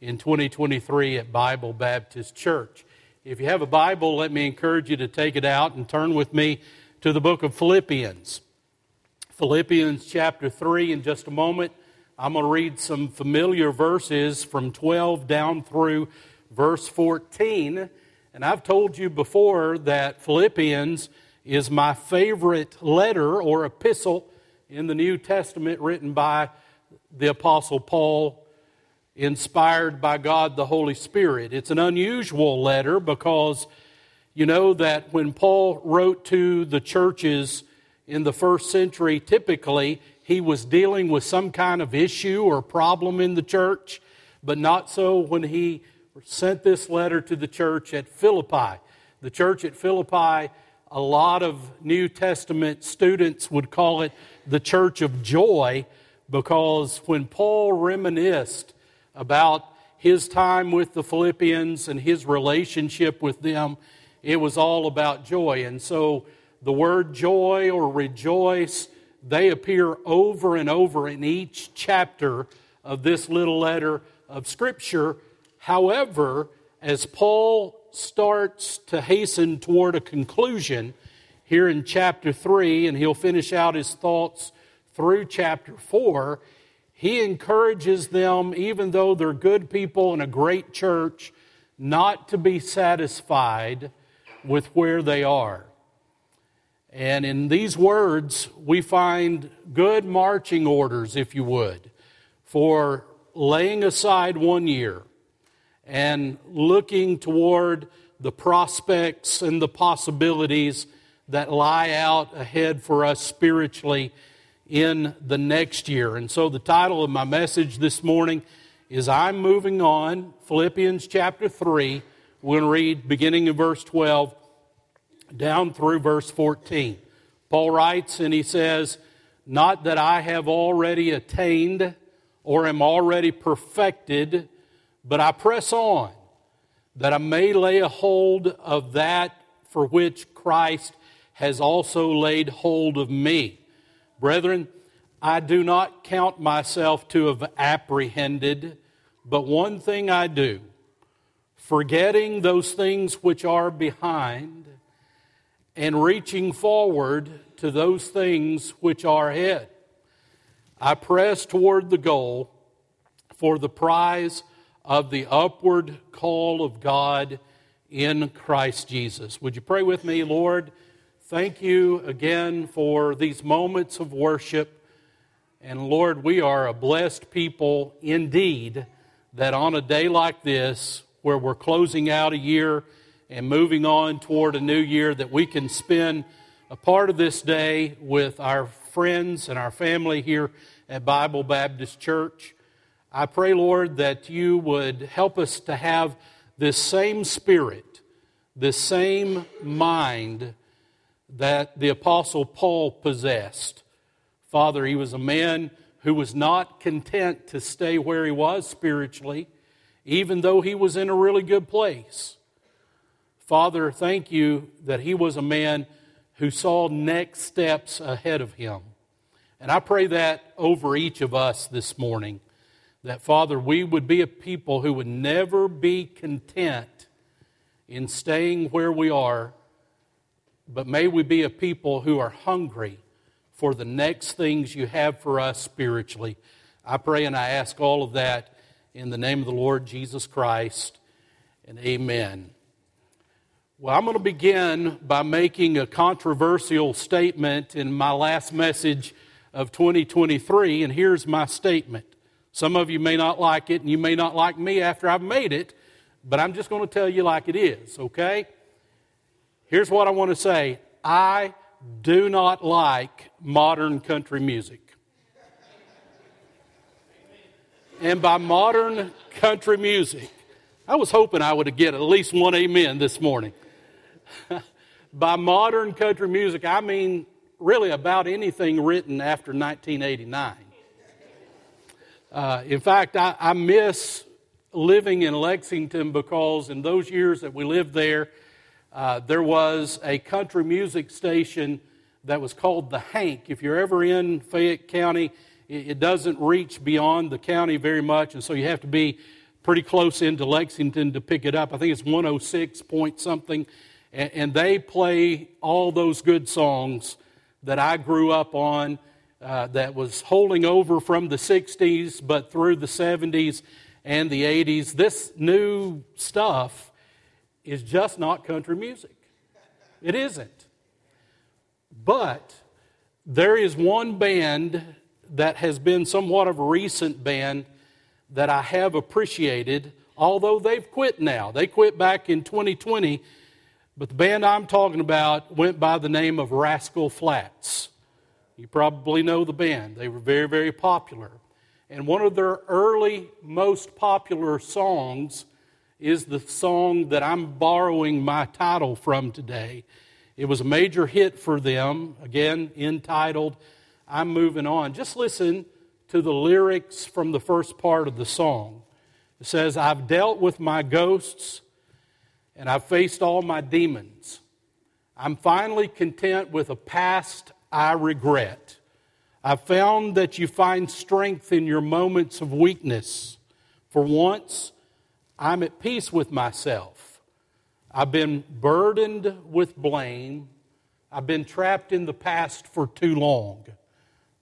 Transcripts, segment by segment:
in 2023 at Bible Baptist Church. If you have a Bible, let me encourage you to take it out and turn with me to the book of Philippians. Philippians chapter 3 in just a moment. I'm going to read some familiar verses from 12 down through verse 14. And I've told you before that Philippians is my favorite letter or epistle in the New Testament written by the Apostle Paul, inspired by God the Holy Spirit. It's an unusual letter because you know that when Paul wrote to the churches in the first century, typically he was dealing with some kind of issue or problem in the church, but not so when he sent this letter to the church at Philippi. The church at Philippi, a lot of New Testament students would call it the church of joy because when Paul reminisced about his time with the Philippians and his relationship with them, it was all about joy. And so the word joy or rejoice, they appear over and over in each chapter of this little letter of Scripture. However, as Paul starts to hasten toward a conclusion here in chapter 3, and he'll finish out his thoughts through chapter 4, he encourages them, even though they're good people in a great church, not to be satisfied with where they are. And in these words, we find good marching orders, if you would, for laying aside one year and looking toward the prospects and the possibilities that lie out ahead for us spiritually in the next year. And so the title of my message this morning is I'm Moving On, Philippians chapter 3. We're going to read beginning in verse 12 down through verse 14. Paul writes and he says, Not that I have already attained or am already perfected, but I press on that I may lay a hold of that for which Christ has also laid hold of me. Brethren, I do not count myself to have apprehended, but one thing I do, forgetting those things which are behind and reaching forward to those things which are ahead. I press toward the goal for the prize of the upward call of God in Christ Jesus. Would you pray with me, Lord? Thank you again for these moments of worship. And Lord, we are a blessed people indeed that on a day like this, where we're closing out a year and moving on toward a new year, that we can spend a part of this day with our friends and our family here at Bible Baptist Church. I pray, Lord, that you would help us to have this same spirit, this same mind that the Apostle Paul possessed. Father, he was a man who was not content to stay where he was spiritually, even though he was in a really good place. Father, thank you that he was a man who saw next steps ahead of him. And I pray that over each of us this morning, that Father, we would be a people who would never be content in staying where we are but may we be a people who are hungry for the next things you have for us spiritually. I pray and I ask all of that in the name of the Lord Jesus Christ, and amen. Well, I'm going to begin by making a controversial statement in my last message of 2023, and here's my statement. Some of you may not like it, and you may not like me after I've made it, but I'm just going to tell you like it is, okay? Here's what I want to say I do not like modern country music. And by modern country music, I was hoping I would get at least one amen this morning. by modern country music, I mean really about anything written after 1989. Uh, in fact, I, I miss living in Lexington because in those years that we lived there, uh, there was a country music station that was called the Hank. If you're ever in Fayette County, it, it doesn't reach beyond the county very much, and so you have to be pretty close into Lexington to pick it up. I think it's 106 point something. And, and they play all those good songs that I grew up on uh, that was holding over from the 60s, but through the 70s and the 80s. This new stuff is just not country music. It isn't. But there is one band that has been somewhat of a recent band that I have appreciated, although they've quit now. They quit back in 2020, but the band I'm talking about went by the name of Rascal Flatts. You probably know the band. They were very, very popular. And one of their early, most popular songs is the song that I'm borrowing my title from today. It was a major hit for them, again, entitled I'm Moving On. Just listen to the lyrics from the first part of the song. It says, I've dealt with my ghosts and I've faced all my demons. I'm finally content with a past I regret. I've found that you find strength in your moments of weakness. For once, I'm at peace with myself. I've been burdened with blame. I've been trapped in the past for too long.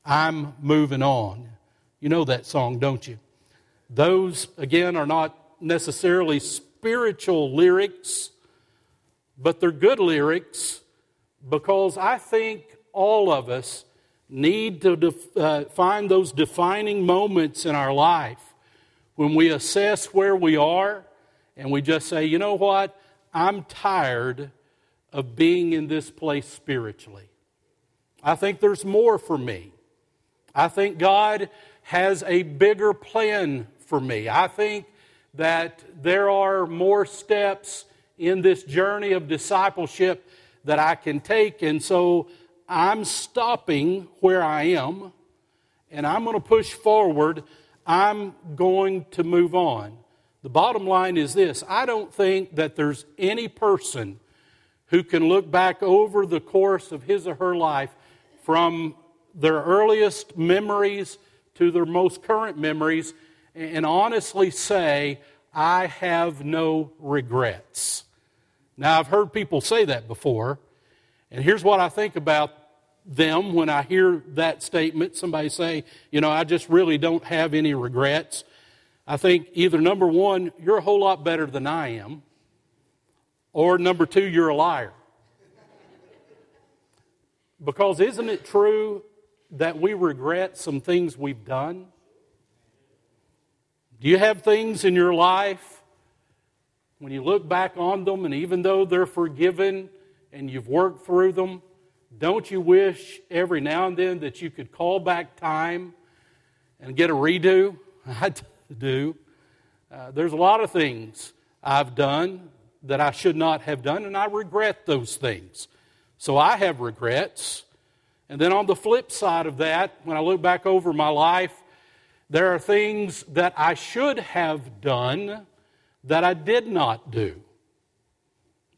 I'm moving on. You know that song, don't you? Those, again, are not necessarily spiritual lyrics, but they're good lyrics because I think all of us need to def- uh, find those defining moments in our life when we assess where we are and we just say, you know what? I'm tired of being in this place spiritually. I think there's more for me. I think God has a bigger plan for me. I think that there are more steps in this journey of discipleship that I can take. And so I'm stopping where I am and I'm going to push forward. I'm going to move on. The bottom line is this I don't think that there's any person who can look back over the course of his or her life from their earliest memories to their most current memories and honestly say, I have no regrets. Now, I've heard people say that before, and here's what I think about them when I hear that statement. Somebody say, you know, I just really don't have any regrets. I think either number one, you're a whole lot better than I am, or number two, you're a liar. Because isn't it true that we regret some things we've done? Do you have things in your life when you look back on them and even though they're forgiven and you've worked through them, don't you wish every now and then that you could call back time and get a redo? I do. Uh, there's a lot of things I've done that I should not have done, and I regret those things. So I have regrets. And then on the flip side of that, when I look back over my life, there are things that I should have done that I did not do.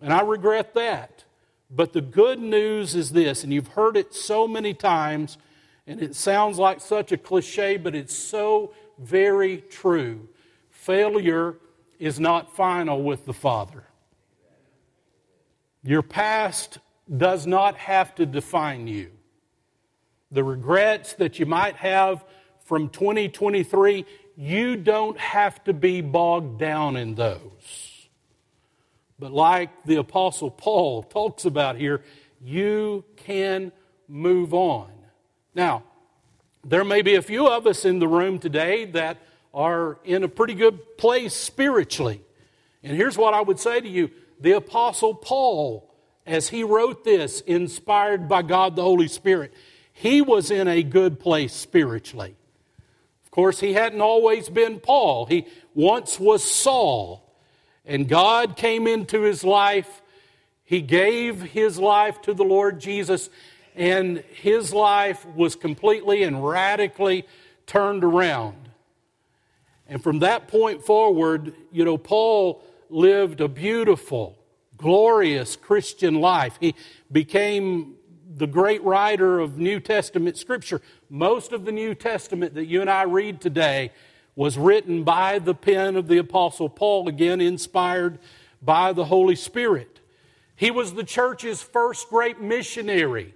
And I regret that. But the good news is this, and you've heard it so many times, and it sounds like such a cliche, but it's so very true. Failure is not final with the Father. Your past does not have to define you. The regrets that you might have from 2023, you don't have to be bogged down in those. But like the Apostle Paul talks about here, you can move on. Now, there may be a few of us in the room today that are in a pretty good place spiritually. And here's what I would say to you the Apostle Paul, as he wrote this, inspired by God the Holy Spirit, he was in a good place spiritually. Of course, he hadn't always been Paul. He once was Saul. And God came into his life. He gave his life to the Lord Jesus, and his life was completely and radically turned around. And from that point forward, you know, Paul lived a beautiful, glorious Christian life. He became the great writer of New Testament scripture. Most of the New Testament that you and I read today was written by the pen of the Apostle Paul, again inspired by the Holy Spirit. He was the church's first great missionary.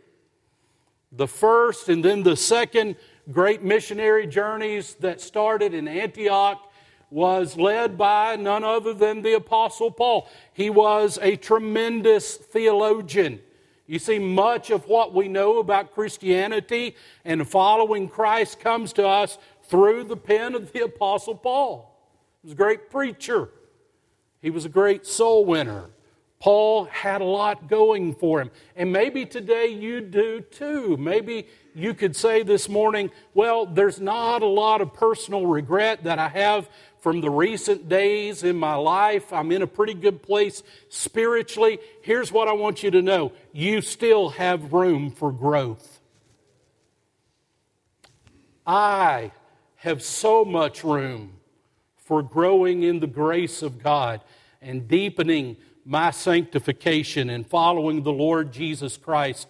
The first and then the second great missionary journeys that started in Antioch was led by none other than the Apostle Paul. He was a tremendous theologian. You see, much of what we know about Christianity and following Christ comes to us through the pen of the Apostle Paul. He was a great preacher, he was a great soul winner. Paul had a lot going for him. And maybe today you do too. Maybe you could say this morning, well, there's not a lot of personal regret that I have from the recent days in my life. I'm in a pretty good place spiritually. Here's what I want you to know you still have room for growth. I have so much room for growing in the grace of God and deepening my sanctification and following the Lord Jesus Christ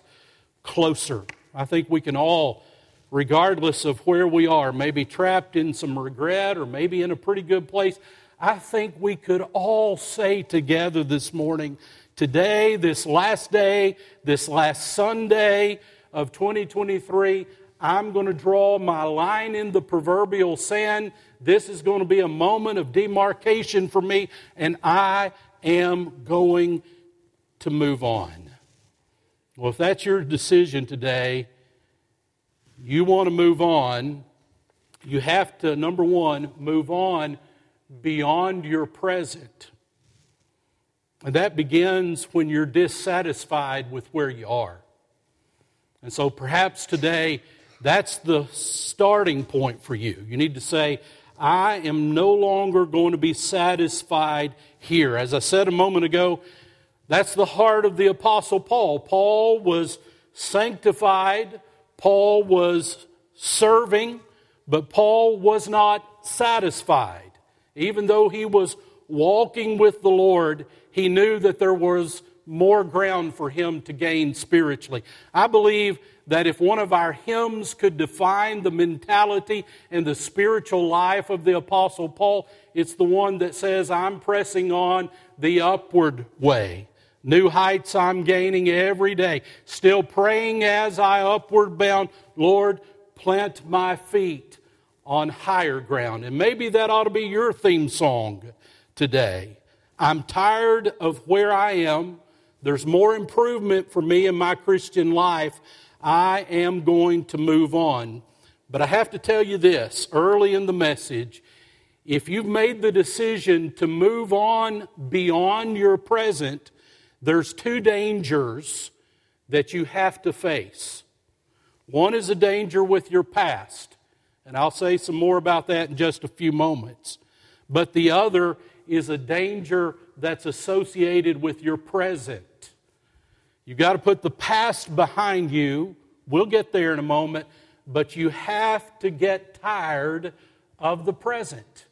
closer. I think we can all regardless of where we are, maybe trapped in some regret or maybe in a pretty good place, I think we could all say together this morning, today, this last day, this last Sunday of 2023, I'm going to draw my line in the proverbial sand. This is going to be a moment of demarcation for me, and I am going to move on. Well, if that's your decision today, you want to move on, you have to, number one, move on beyond your present. And that begins when you're dissatisfied with where you are. And so perhaps today, that's the starting point for you. You need to say, I am no longer going to be satisfied here. As I said a moment ago, that's the heart of the Apostle Paul. Paul was sanctified Paul was serving, but Paul was not satisfied. Even though he was walking with the Lord, he knew that there was more ground for him to gain spiritually. I believe that if one of our hymns could define the mentality and the spiritual life of the Apostle Paul, it's the one that says, I'm pressing on the upward way. New heights I'm gaining every day. Still praying as I upward bound, Lord, plant my feet on higher ground. And maybe that ought to be your theme song today. I'm tired of where I am. There's more improvement for me in my Christian life. I am going to move on. But I have to tell you this early in the message if you've made the decision to move on beyond your present, there's two dangers that you have to face. One is a danger with your past, and I'll say some more about that in just a few moments. But the other is a danger that's associated with your present. You've got to put the past behind you. We'll get there in a moment, but you have to get tired of the present.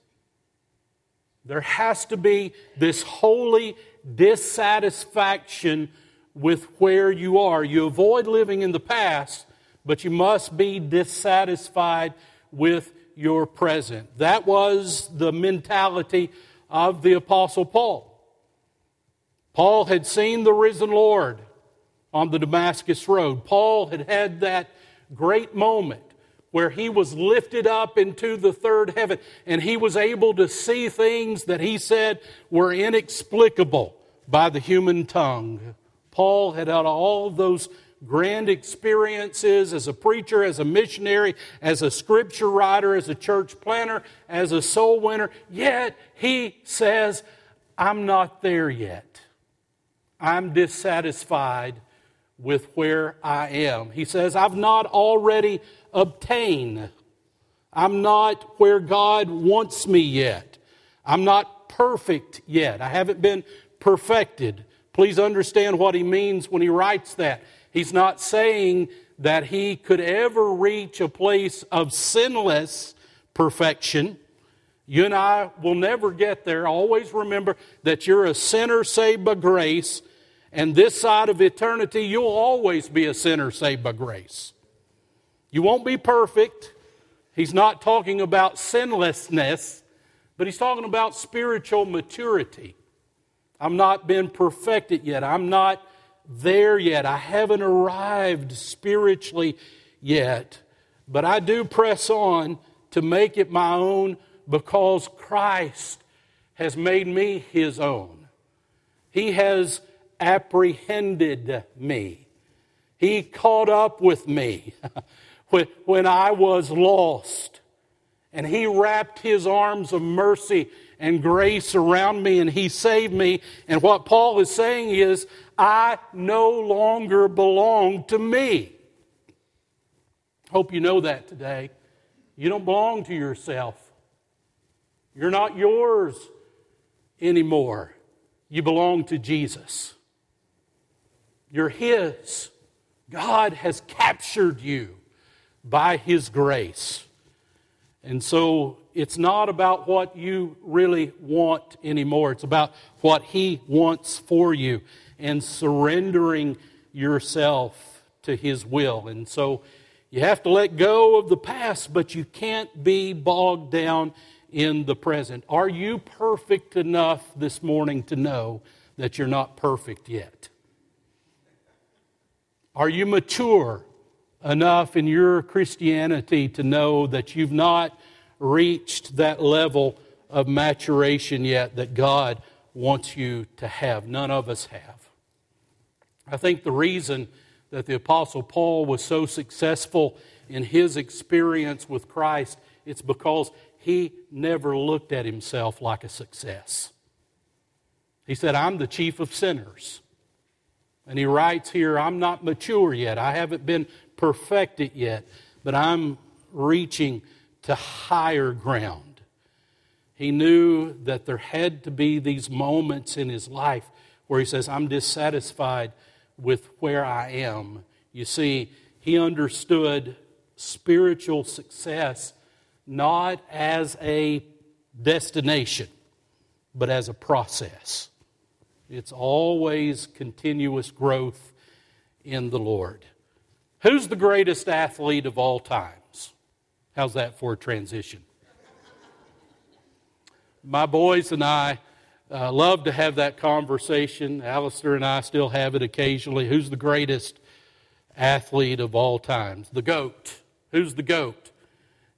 There has to be this holy dissatisfaction with where you are. You avoid living in the past, but you must be dissatisfied with your present. That was the mentality of the Apostle Paul. Paul had seen the risen Lord on the Damascus Road. Paul had had that great moment where he was lifted up into the third heaven and he was able to see things that he said were inexplicable by the human tongue. Paul had had all those grand experiences as a preacher, as a missionary, as a scripture writer, as a church planner, as a soul winner, yet he says, I'm not there yet. I'm dissatisfied with where I am. He says, I've not already obtained. I'm not where God wants me yet. I'm not perfect yet. I haven't been perfected. Please understand what he means when he writes that. He's not saying that he could ever reach a place of sinless perfection. You and I will never get there. Always remember that you're a sinner saved by grace and this side of eternity, you'll always be a sinner saved by grace. You won't be perfect. He's not talking about sinlessness, but he's talking about spiritual maturity. I'm not been perfected yet. I'm not there yet. I haven't arrived spiritually yet. But I do press on to make it my own because Christ has made me his own. He has apprehended me. He caught up with me when I was lost. And He wrapped His arms of mercy and grace around me and He saved me. And what Paul is saying is, I no longer belong to me. Hope you know that today. You don't belong to yourself. You're not yours anymore. You belong to Jesus. You're His. God has captured you by His grace. And so it's not about what you really want anymore. It's about what He wants for you and surrendering yourself to His will. And so you have to let go of the past, but you can't be bogged down in the present. Are you perfect enough this morning to know that you're not perfect yet? Are you mature enough in your Christianity to know that you've not reached that level of maturation yet that God wants you to have? None of us have. I think the reason that the Apostle Paul was so successful in his experience with Christ, it's because he never looked at himself like a success. He said, I'm the chief of sinners. And he writes here, I'm not mature yet. I haven't been perfected yet, but I'm reaching to higher ground. He knew that there had to be these moments in his life where he says, I'm dissatisfied with where I am. You see, he understood spiritual success not as a destination, but as a process. It's always continuous growth in the Lord. Who's the greatest athlete of all times? How's that for a transition? My boys and I uh, love to have that conversation. Alistair and I still have it occasionally. Who's the greatest athlete of all times? The GOAT. Who's the GOAT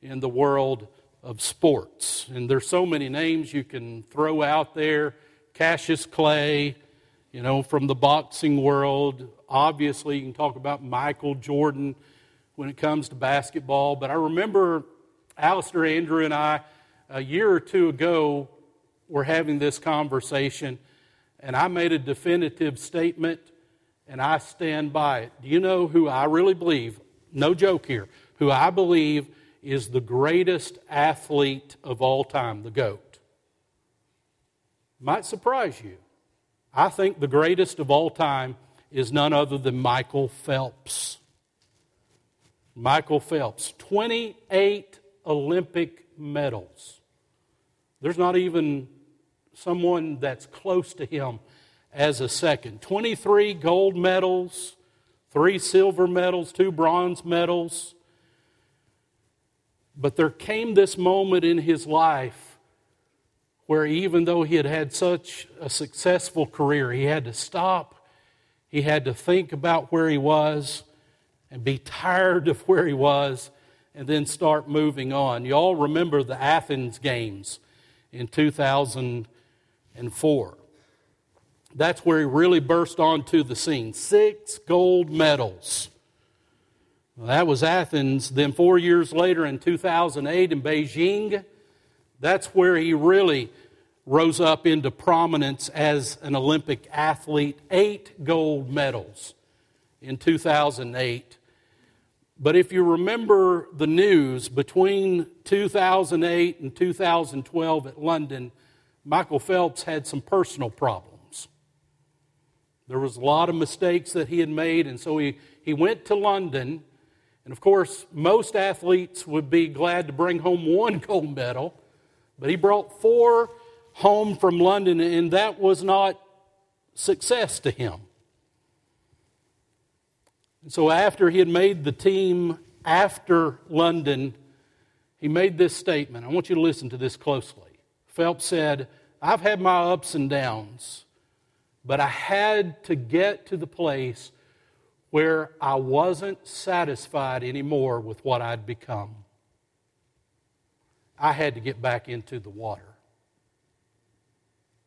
in the world of sports? And there's so many names you can throw out there. Cassius Clay, you know, from the boxing world. Obviously, you can talk about Michael Jordan when it comes to basketball. But I remember Alistair, Andrew, and I, a year or two ago, were having this conversation, and I made a definitive statement, and I stand by it. Do you know who I really believe, no joke here, who I believe is the greatest athlete of all time, the GOAT? Might surprise you. I think the greatest of all time is none other than Michael Phelps. Michael Phelps, 28 Olympic medals. There's not even someone that's close to him as a second. 23 gold medals, three silver medals, two bronze medals. But there came this moment in his life where even though he had had such a successful career, he had to stop, he had to think about where he was and be tired of where he was and then start moving on. You all remember the Athens Games in 2004. That's where he really burst onto the scene. Six gold medals. Well, that was Athens. Then, four years later in 2008 in Beijing, that's where he really rose up into prominence as an Olympic athlete, eight gold medals in 2008. But if you remember the news between 2008 and 2012 at London, Michael Phelps had some personal problems. There was a lot of mistakes that he had made, and so he, he went to London. And of course, most athletes would be glad to bring home one gold medal. But he brought four home from London, and that was not success to him. And so, after he had made the team after London, he made this statement. I want you to listen to this closely. Phelps said, I've had my ups and downs, but I had to get to the place where I wasn't satisfied anymore with what I'd become. I had to get back into the water.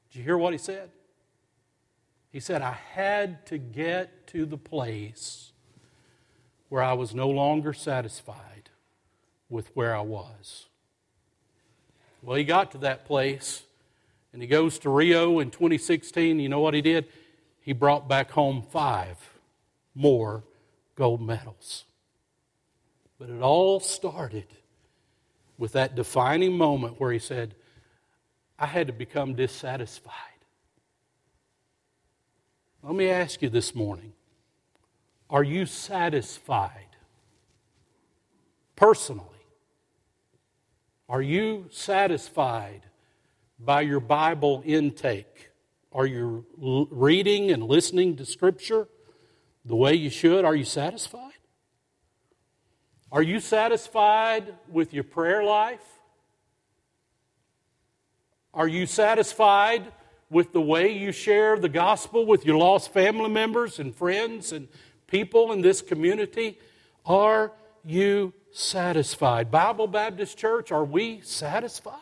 Did you hear what he said? He said, I had to get to the place where I was no longer satisfied with where I was. Well, he got to that place and he goes to Rio in 2016. You know what he did? He brought back home five more gold medals. But it all started with that defining moment where he said, I had to become dissatisfied. Let me ask you this morning are you satisfied personally? Are you satisfied by your Bible intake? Are you reading and listening to Scripture the way you should? Are you satisfied? Are you satisfied with your prayer life? Are you satisfied with the way you share the gospel with your lost family members and friends and people in this community? Are you satisfied? Bible Baptist Church, are we satisfied?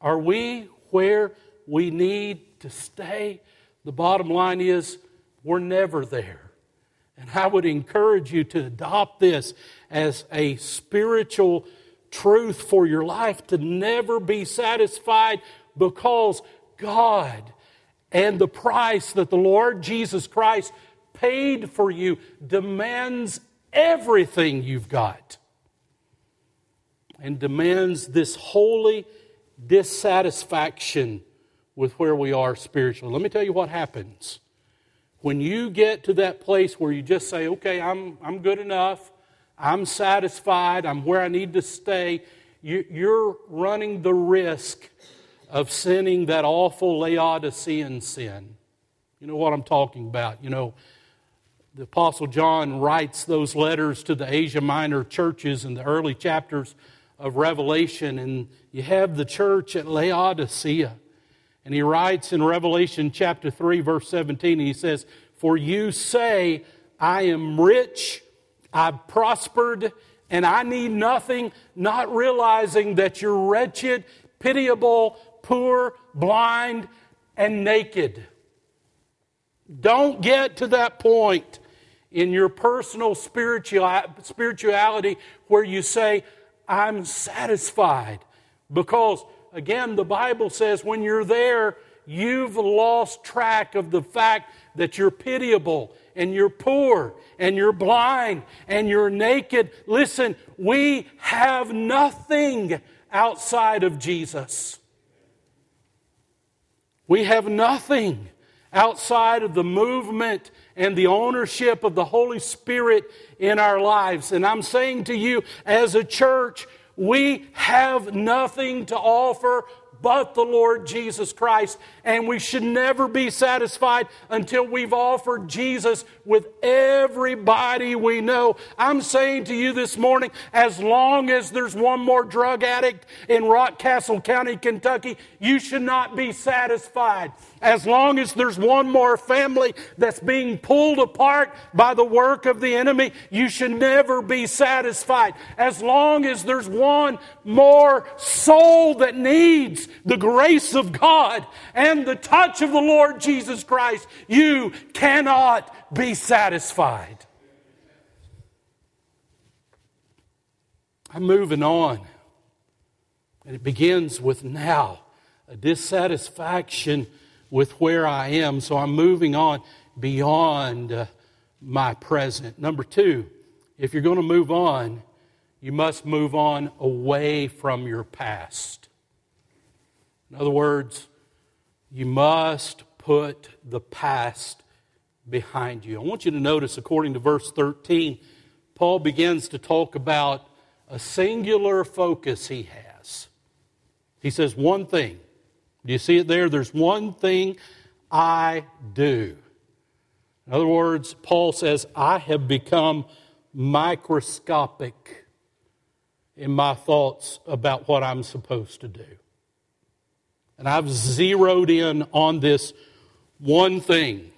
Are we where we need to stay? The bottom line is we're never there. And I would encourage you to adopt this as a spiritual truth for your life to never be satisfied because God and the price that the Lord Jesus Christ paid for you demands everything you've got and demands this holy dissatisfaction with where we are spiritually. Let me tell you what happens. When you get to that place where you just say, okay, I'm, I'm good enough, I'm satisfied, I'm where I need to stay, you, you're running the risk of sinning that awful Laodicean sin. You know what I'm talking about. You know, the Apostle John writes those letters to the Asia Minor churches in the early chapters of Revelation, and you have the church at Laodicea. And he writes in Revelation chapter 3, verse 17, he says, For you say, I am rich, I've prospered, and I need nothing, not realizing that you're wretched, pitiable, poor, blind, and naked. Don't get to that point in your personal spirituality where you say, I'm satisfied. Because, again, the Bible says when you're there, you've lost track of the fact that you're pitiable and you're poor and you're blind and you're naked. Listen, we have nothing outside of Jesus. We have nothing outside of the movement and the ownership of the Holy Spirit in our lives. And I'm saying to you, as a church, we have nothing to offer but the Lord Jesus Christ. And we should never be satisfied until we've offered Jesus with everybody we know. I'm saying to you this morning, as long as there's one more drug addict in Rockcastle County, Kentucky, you should not be satisfied. As long as there's one more family that's being pulled apart by the work of the enemy, you should never be satisfied. As long as there's one more soul that needs the grace of God and the touch of the Lord Jesus Christ, you cannot be satisfied. I'm moving on. And it begins with now, a dissatisfaction with where I am, so I'm moving on beyond uh, my present. Number two, if you're going to move on, you must move on away from your past. In other words, you must put the past behind you. I want you to notice, according to verse 13, Paul begins to talk about a singular focus he has. He says, One thing do you see it there? There's one thing I do. In other words, Paul says, I have become microscopic in my thoughts about what I'm supposed to do. And I've zeroed in on this one thing.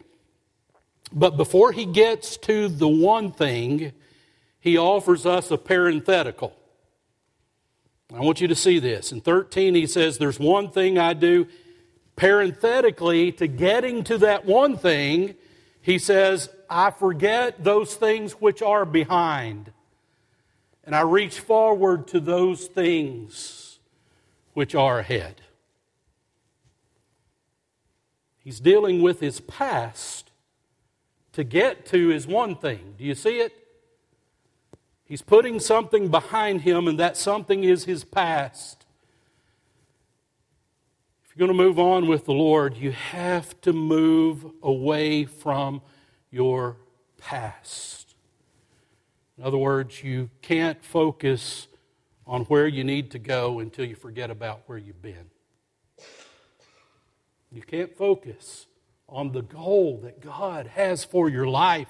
But before he gets to the one thing, he offers us a parenthetical. I want you to see this. In 13, he says, There's one thing I do. Parenthetically, to getting to that one thing, he says, I forget those things which are behind, and I reach forward to those things which are ahead. He's dealing with his past. To get to is one thing. Do you see it? He's putting something behind him, and that something is his past. If you're going to move on with the Lord, you have to move away from your past. In other words, you can't focus on where you need to go until you forget about where you've been. You can't focus on the goal that God has for your life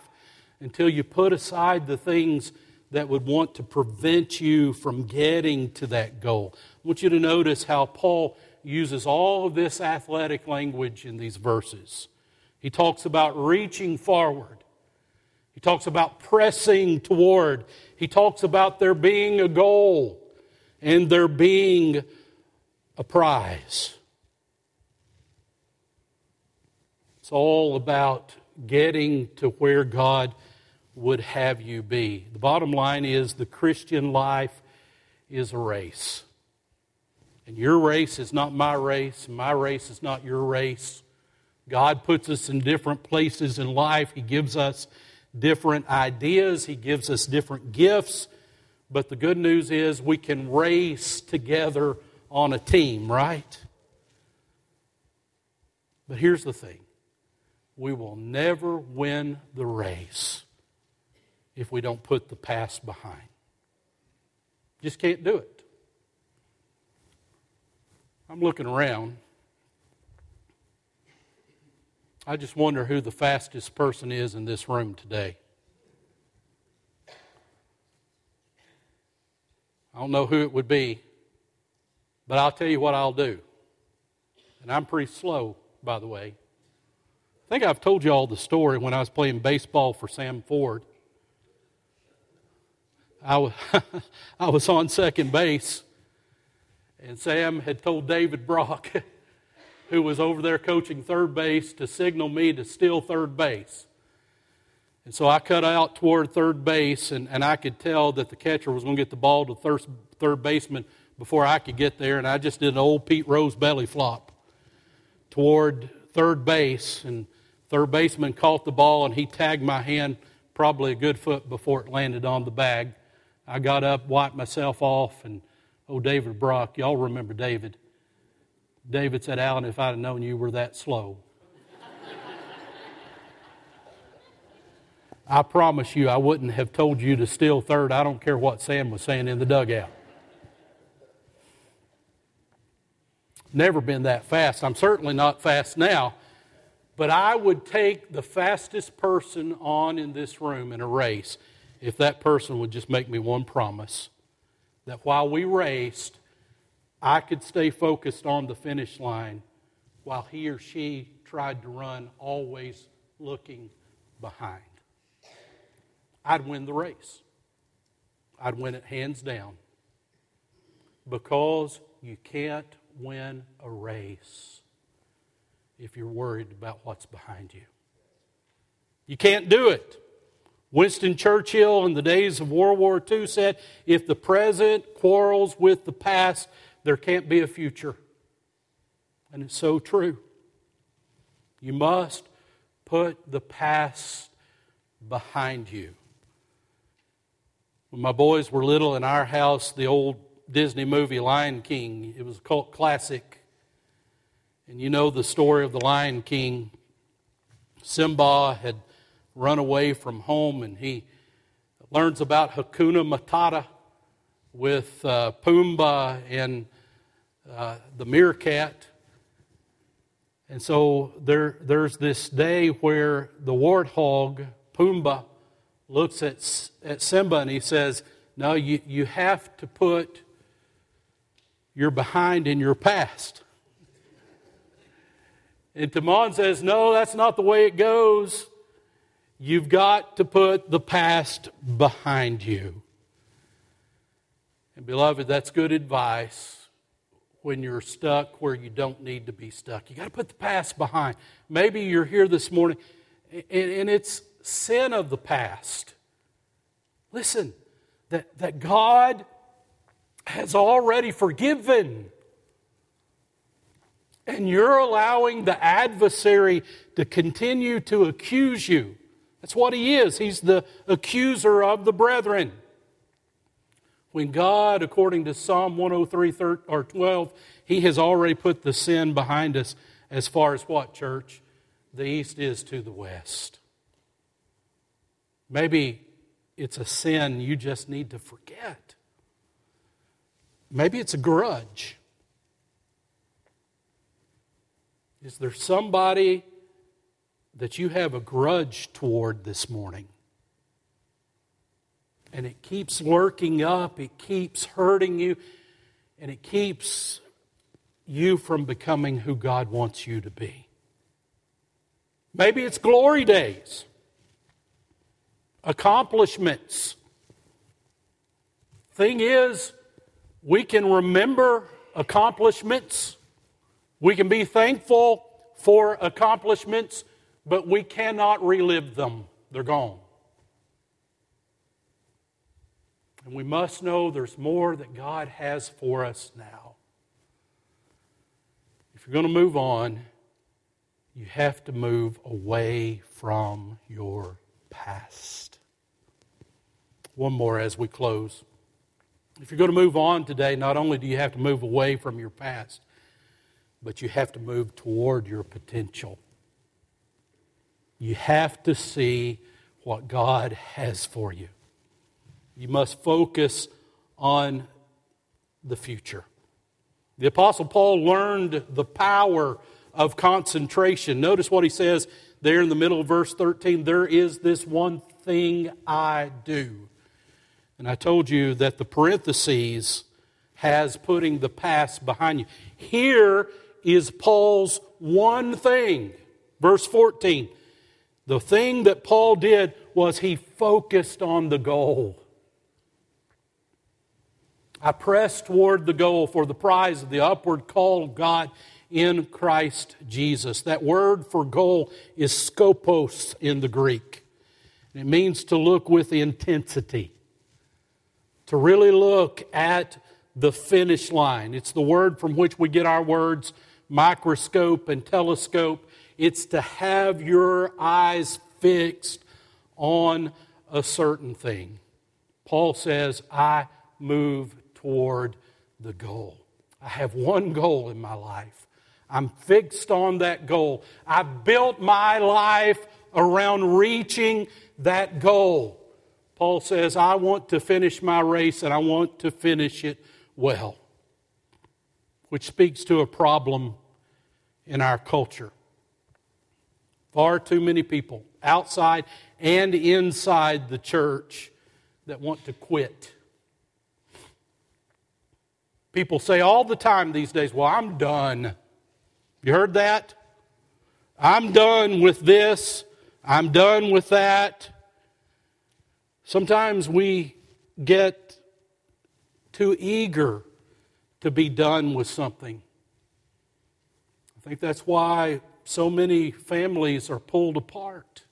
until you put aside the things that would want to prevent you from getting to that goal. I want you to notice how Paul uses all of this athletic language in these verses. He talks about reaching forward, he talks about pressing toward, he talks about there being a goal and there being a prize. It's all about getting to where God would have you be. The bottom line is the Christian life is a race. And your race is not my race, my race is not your race. God puts us in different places in life. He gives us different ideas, He gives us different gifts. But the good news is we can race together on a team, right? But here's the thing we will never win the race if we don't put the past behind. Just can't do it. I'm looking around. I just wonder who the fastest person is in this room today. I don't know who it would be, but I'll tell you what I'll do. And I'm pretty slow, by the way. I think I've told you all the story when I was playing baseball for Sam Ford. I was, I was on second base, and Sam had told David Brock, who was over there coaching third base, to signal me to steal third base. And so I cut out toward third base, and, and I could tell that the catcher was going to get the ball to third, third baseman before I could get there, and I just did an old Pete Rose belly flop toward third base, and third baseman caught the ball, and he tagged my hand probably a good foot before it landed on the bag. I got up, wiped myself off, and oh, David Brock, y'all remember David. David said, Alan, if I'd have known you were that slow. I promise you, I wouldn't have told you to steal third. I don't care what Sam was saying in the dugout. Never been that fast. I'm certainly not fast now. But I would take the fastest person on in this room in a race if that person would just make me one promise that while we raced, I could stay focused on the finish line while he or she tried to run, always looking behind. I'd win the race. I'd win it hands down. Because you can't win a race if you're worried about what's behind you. You can't do it. Winston Churchill in the days of World War II said, if the present quarrels with the past, there can't be a future. And it's so true. You must put the past behind you. When my boys were little in our house, the old Disney movie Lion King, it was a cult classic. And you know the story of the Lion King. Simba had run away from home, and he learns about Hakuna Matata with uh, Pumbaa and uh, the meerkat. And so there, there's this day where the warthog, Pumbaa, looks at, at Simba and he says, No, you, you have to put your behind in your past. And Timon says, No, that's not the way it goes. You've got to put the past behind you. And, beloved, that's good advice when you're stuck where you don't need to be stuck. You've got to put the past behind. Maybe you're here this morning and it's sin of the past. Listen, that, that God has already forgiven. And you're allowing the adversary to continue to accuse you. That's what he is. He's the accuser of the brethren. When God, according to Psalm 103 or 12, he has already put the sin behind us as far as what, church? The east is to the west. Maybe it's a sin you just need to forget. Maybe it's a grudge. Is there somebody that you have a grudge toward this morning? And it keeps working up, it keeps hurting you, and it keeps you from becoming who God wants you to be. Maybe it's glory days, accomplishments. Thing is, we can remember accomplishments, we can be thankful for accomplishments, but we cannot relive them. They're gone. And we must know there's more that God has for us now. If you're going to move on, you have to move away from your past. One more as we close. If you're going to move on today, not only do you have to move away from your past, but you have to move toward your potential. You have to see what God has for you. You must focus on the future. The Apostle Paul learned the power of concentration. Notice what he says there in the middle of verse 13 there is this one thing I do. And I told you that the parentheses has putting the past behind you. Here is Paul's one thing. Verse 14. The thing that Paul did was he focused on the goal. I press toward the goal for the prize of the upward call of God in Christ Jesus. That word for goal is skopos in the Greek. It means to look with intensity, to really look at the finish line. It's the word from which we get our words microscope and telescope. It's to have your eyes fixed on a certain thing. Paul says, I move toward the goal. I have one goal in my life. I'm fixed on that goal. I built my life around reaching that goal. Paul says, I want to finish my race and I want to finish it well, which speaks to a problem in our culture. Far too many people outside and inside the church that want to quit. People say all the time these days, Well, I'm done. You heard that? I'm done with this. I'm done with that. Sometimes we get too eager to be done with something. I think that's why so many families are pulled apart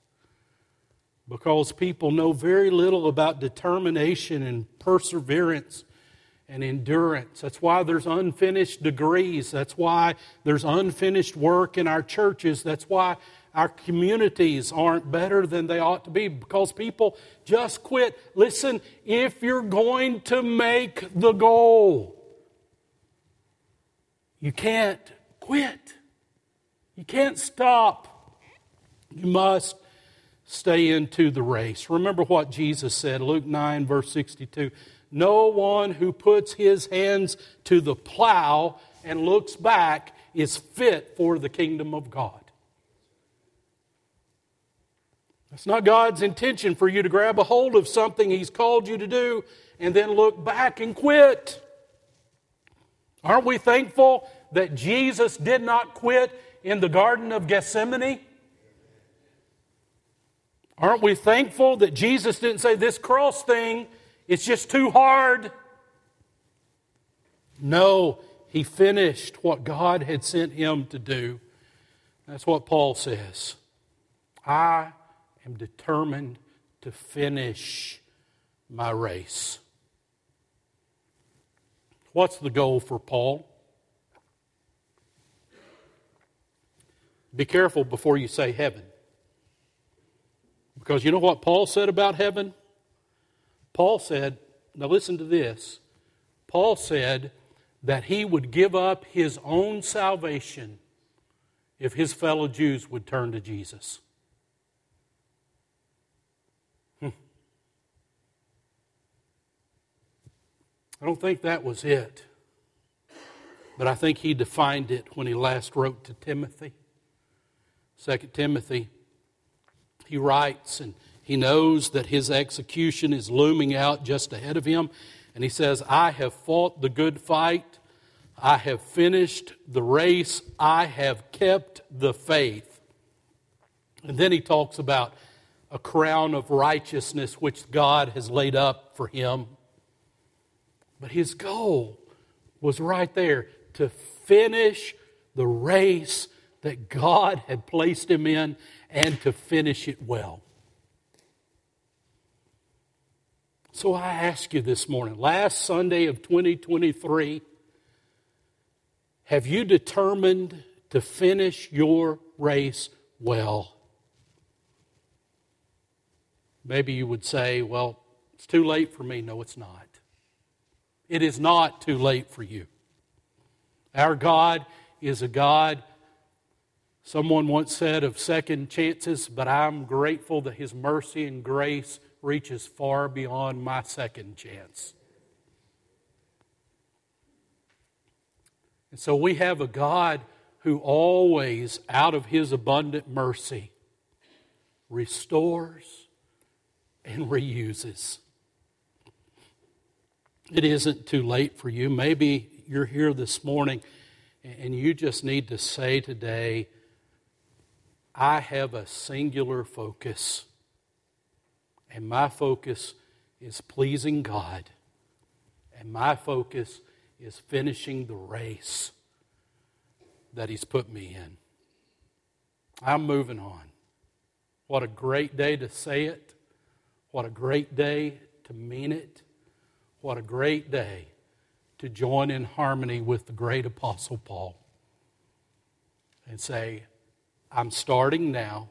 because people know very little about determination and perseverance and endurance. That's why there's unfinished degrees. That's why there's unfinished work in our churches. That's why our communities aren't better than they ought to be because people just quit. Listen, if you're going to make the goal, you can't quit. You can't stop. You must stay into the race. Remember what Jesus said, Luke 9, verse 62. No one who puts his hands to the plow and looks back is fit for the kingdom of God. It's not God's intention for you to grab a hold of something He's called you to do and then look back and quit. Aren't we thankful that Jesus did not quit in the Garden of Gethsemane? Aren't we thankful that Jesus didn't say, This cross thing, it's just too hard? No, he finished what God had sent him to do. That's what Paul says. I am determined to finish my race. What's the goal for Paul? Be careful before you say heaven. Because you know what Paul said about heaven? Paul said, now listen to this. Paul said that he would give up his own salvation if his fellow Jews would turn to Jesus. Hmm. I don't think that was it. But I think he defined it when he last wrote to Timothy. 2 Timothy, he writes, and he knows that his execution is looming out just ahead of him. And he says, I have fought the good fight. I have finished the race. I have kept the faith. And then he talks about a crown of righteousness which God has laid up for him. But his goal was right there to finish the race that God had placed him in and to finish it well. So I ask you this morning, last Sunday of 2023, have you determined to finish your race well? Maybe you would say, well, it's too late for me. No, it's not. It is not too late for you. Our God is a God Someone once said of second chances, but I'm grateful that His mercy and grace reaches far beyond my second chance. And so we have a God who always, out of His abundant mercy, restores and reuses. It isn't too late for you. Maybe you're here this morning and you just need to say today, I have a singular focus, and my focus is pleasing God, and my focus is finishing the race that He's put me in. I'm moving on. What a great day to say it. What a great day to mean it. What a great day to join in harmony with the great Apostle Paul and say, I'm starting now.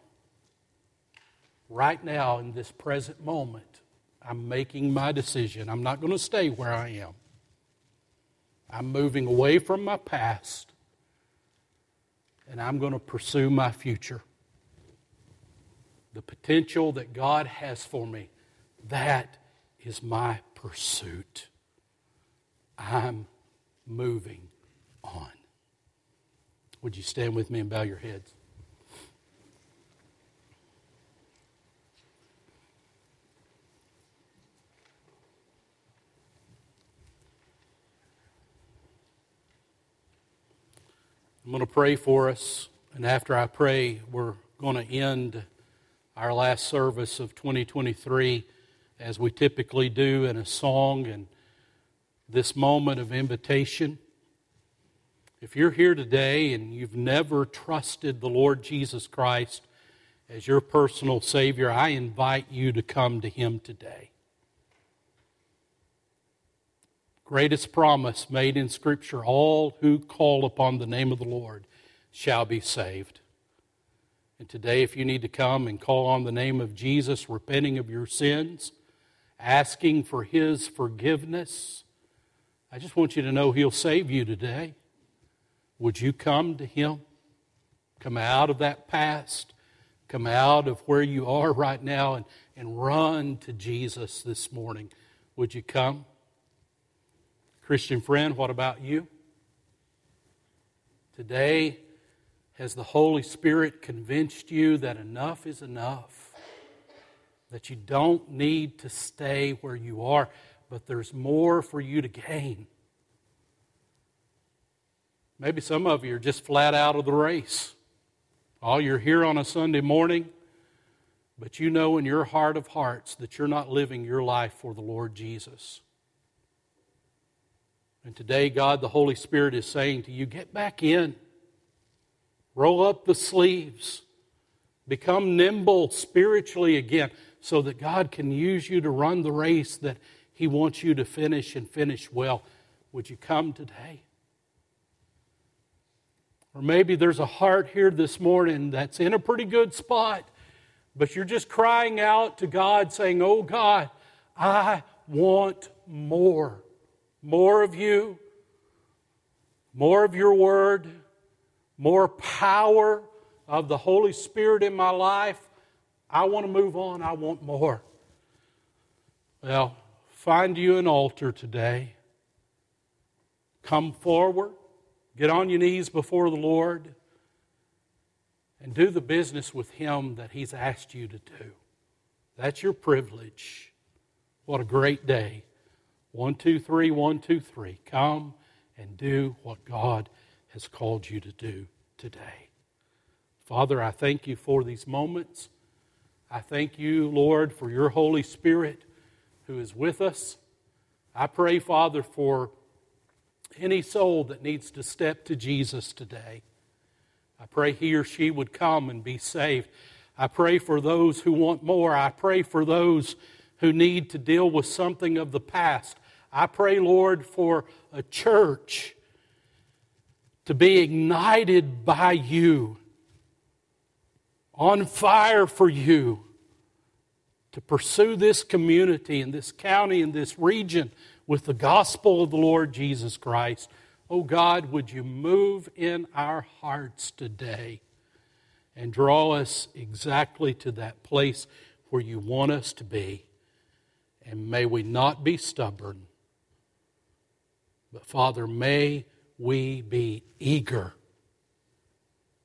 Right now, in this present moment, I'm making my decision. I'm not going to stay where I am. I'm moving away from my past, and I'm going to pursue my future. The potential that God has for me, that is my pursuit. I'm moving on. Would you stand with me and bow your heads? I'm going to pray for us, and after I pray, we're going to end our last service of 2023 as we typically do in a song and this moment of invitation. If you're here today and you've never trusted the Lord Jesus Christ as your personal Savior, I invite you to come to Him today. Greatest promise made in Scripture all who call upon the name of the Lord shall be saved. And today, if you need to come and call on the name of Jesus, repenting of your sins, asking for His forgiveness, I just want you to know He'll save you today. Would you come to Him? Come out of that past, come out of where you are right now, and, and run to Jesus this morning. Would you come? Christian friend, what about you? Today, has the Holy Spirit convinced you that enough is enough? that you don't need to stay where you are, but there's more for you to gain. Maybe some of you are just flat out of the race. All you're here on a Sunday morning, but you know in your heart of hearts that you're not living your life for the Lord Jesus. And today, God, the Holy Spirit is saying to you, get back in. Roll up the sleeves. Become nimble spiritually again so that God can use you to run the race that He wants you to finish and finish well. Would you come today? Or maybe there's a heart here this morning that's in a pretty good spot, but you're just crying out to God, saying, Oh God, I want more. More of you, more of your word, more power of the Holy Spirit in my life. I want to move on. I want more. Well, find you an altar today. Come forward. Get on your knees before the Lord and do the business with Him that He's asked you to do. That's your privilege. What a great day. One, two, three, one, two, three. Come and do what God has called you to do today. Father, I thank you for these moments. I thank you, Lord, for your Holy Spirit who is with us. I pray, Father, for any soul that needs to step to Jesus today. I pray he or she would come and be saved. I pray for those who want more. I pray for those who need to deal with something of the past. I pray, Lord, for a church to be ignited by you, on fire for you, to pursue this community and this county and this region with the gospel of the Lord Jesus Christ. Oh God, would you move in our hearts today and draw us exactly to that place where you want us to be? And may we not be stubborn, but Father, may we be eager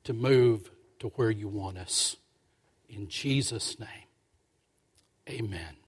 to move to where you want us. In Jesus' name, amen.